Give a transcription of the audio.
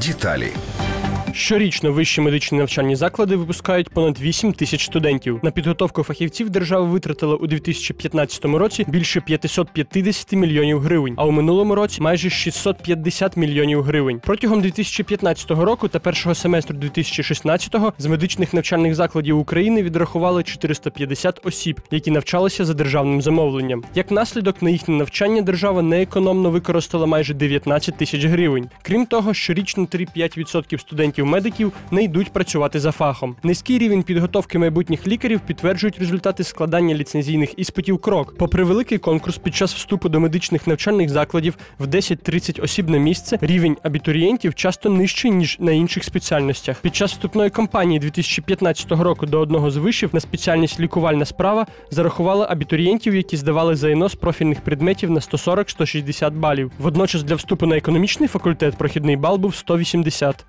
Деталі. Щорічно вищі медичні навчальні заклади випускають понад 8 тисяч студентів. На підготовку фахівців держава витратила у 2015 році більше 550 мільйонів гривень, а у минулому році майже 650 мільйонів гривень. Протягом 2015 року та першого семестру 2016-го з медичних навчальних закладів України відрахували 450 осіб, які навчалися за державним замовленням. Як наслідок на їхнє навчання держава неекономно використала майже 19 тисяч гривень. Крім того, щорічно 3-5% студентів медиків не йдуть працювати за фахом. Низький рівень підготовки майбутніх лікарів підтверджують результати складання ліцензійних іспитів крок. Попри великий конкурс під час вступу до медичних навчальних закладів в 10-30 осіб на місце, рівень абітурієнтів часто нижчий ніж на інших спеціальностях. Під час вступної кампанії 2015 року до одного з вишів на спеціальність лікувальна справа зарахували абітурієнтів, які здавали ЗНО з профільних предметів на 140-160 балів. Водночас для вступу на економічний факультет прохідний бал був 180.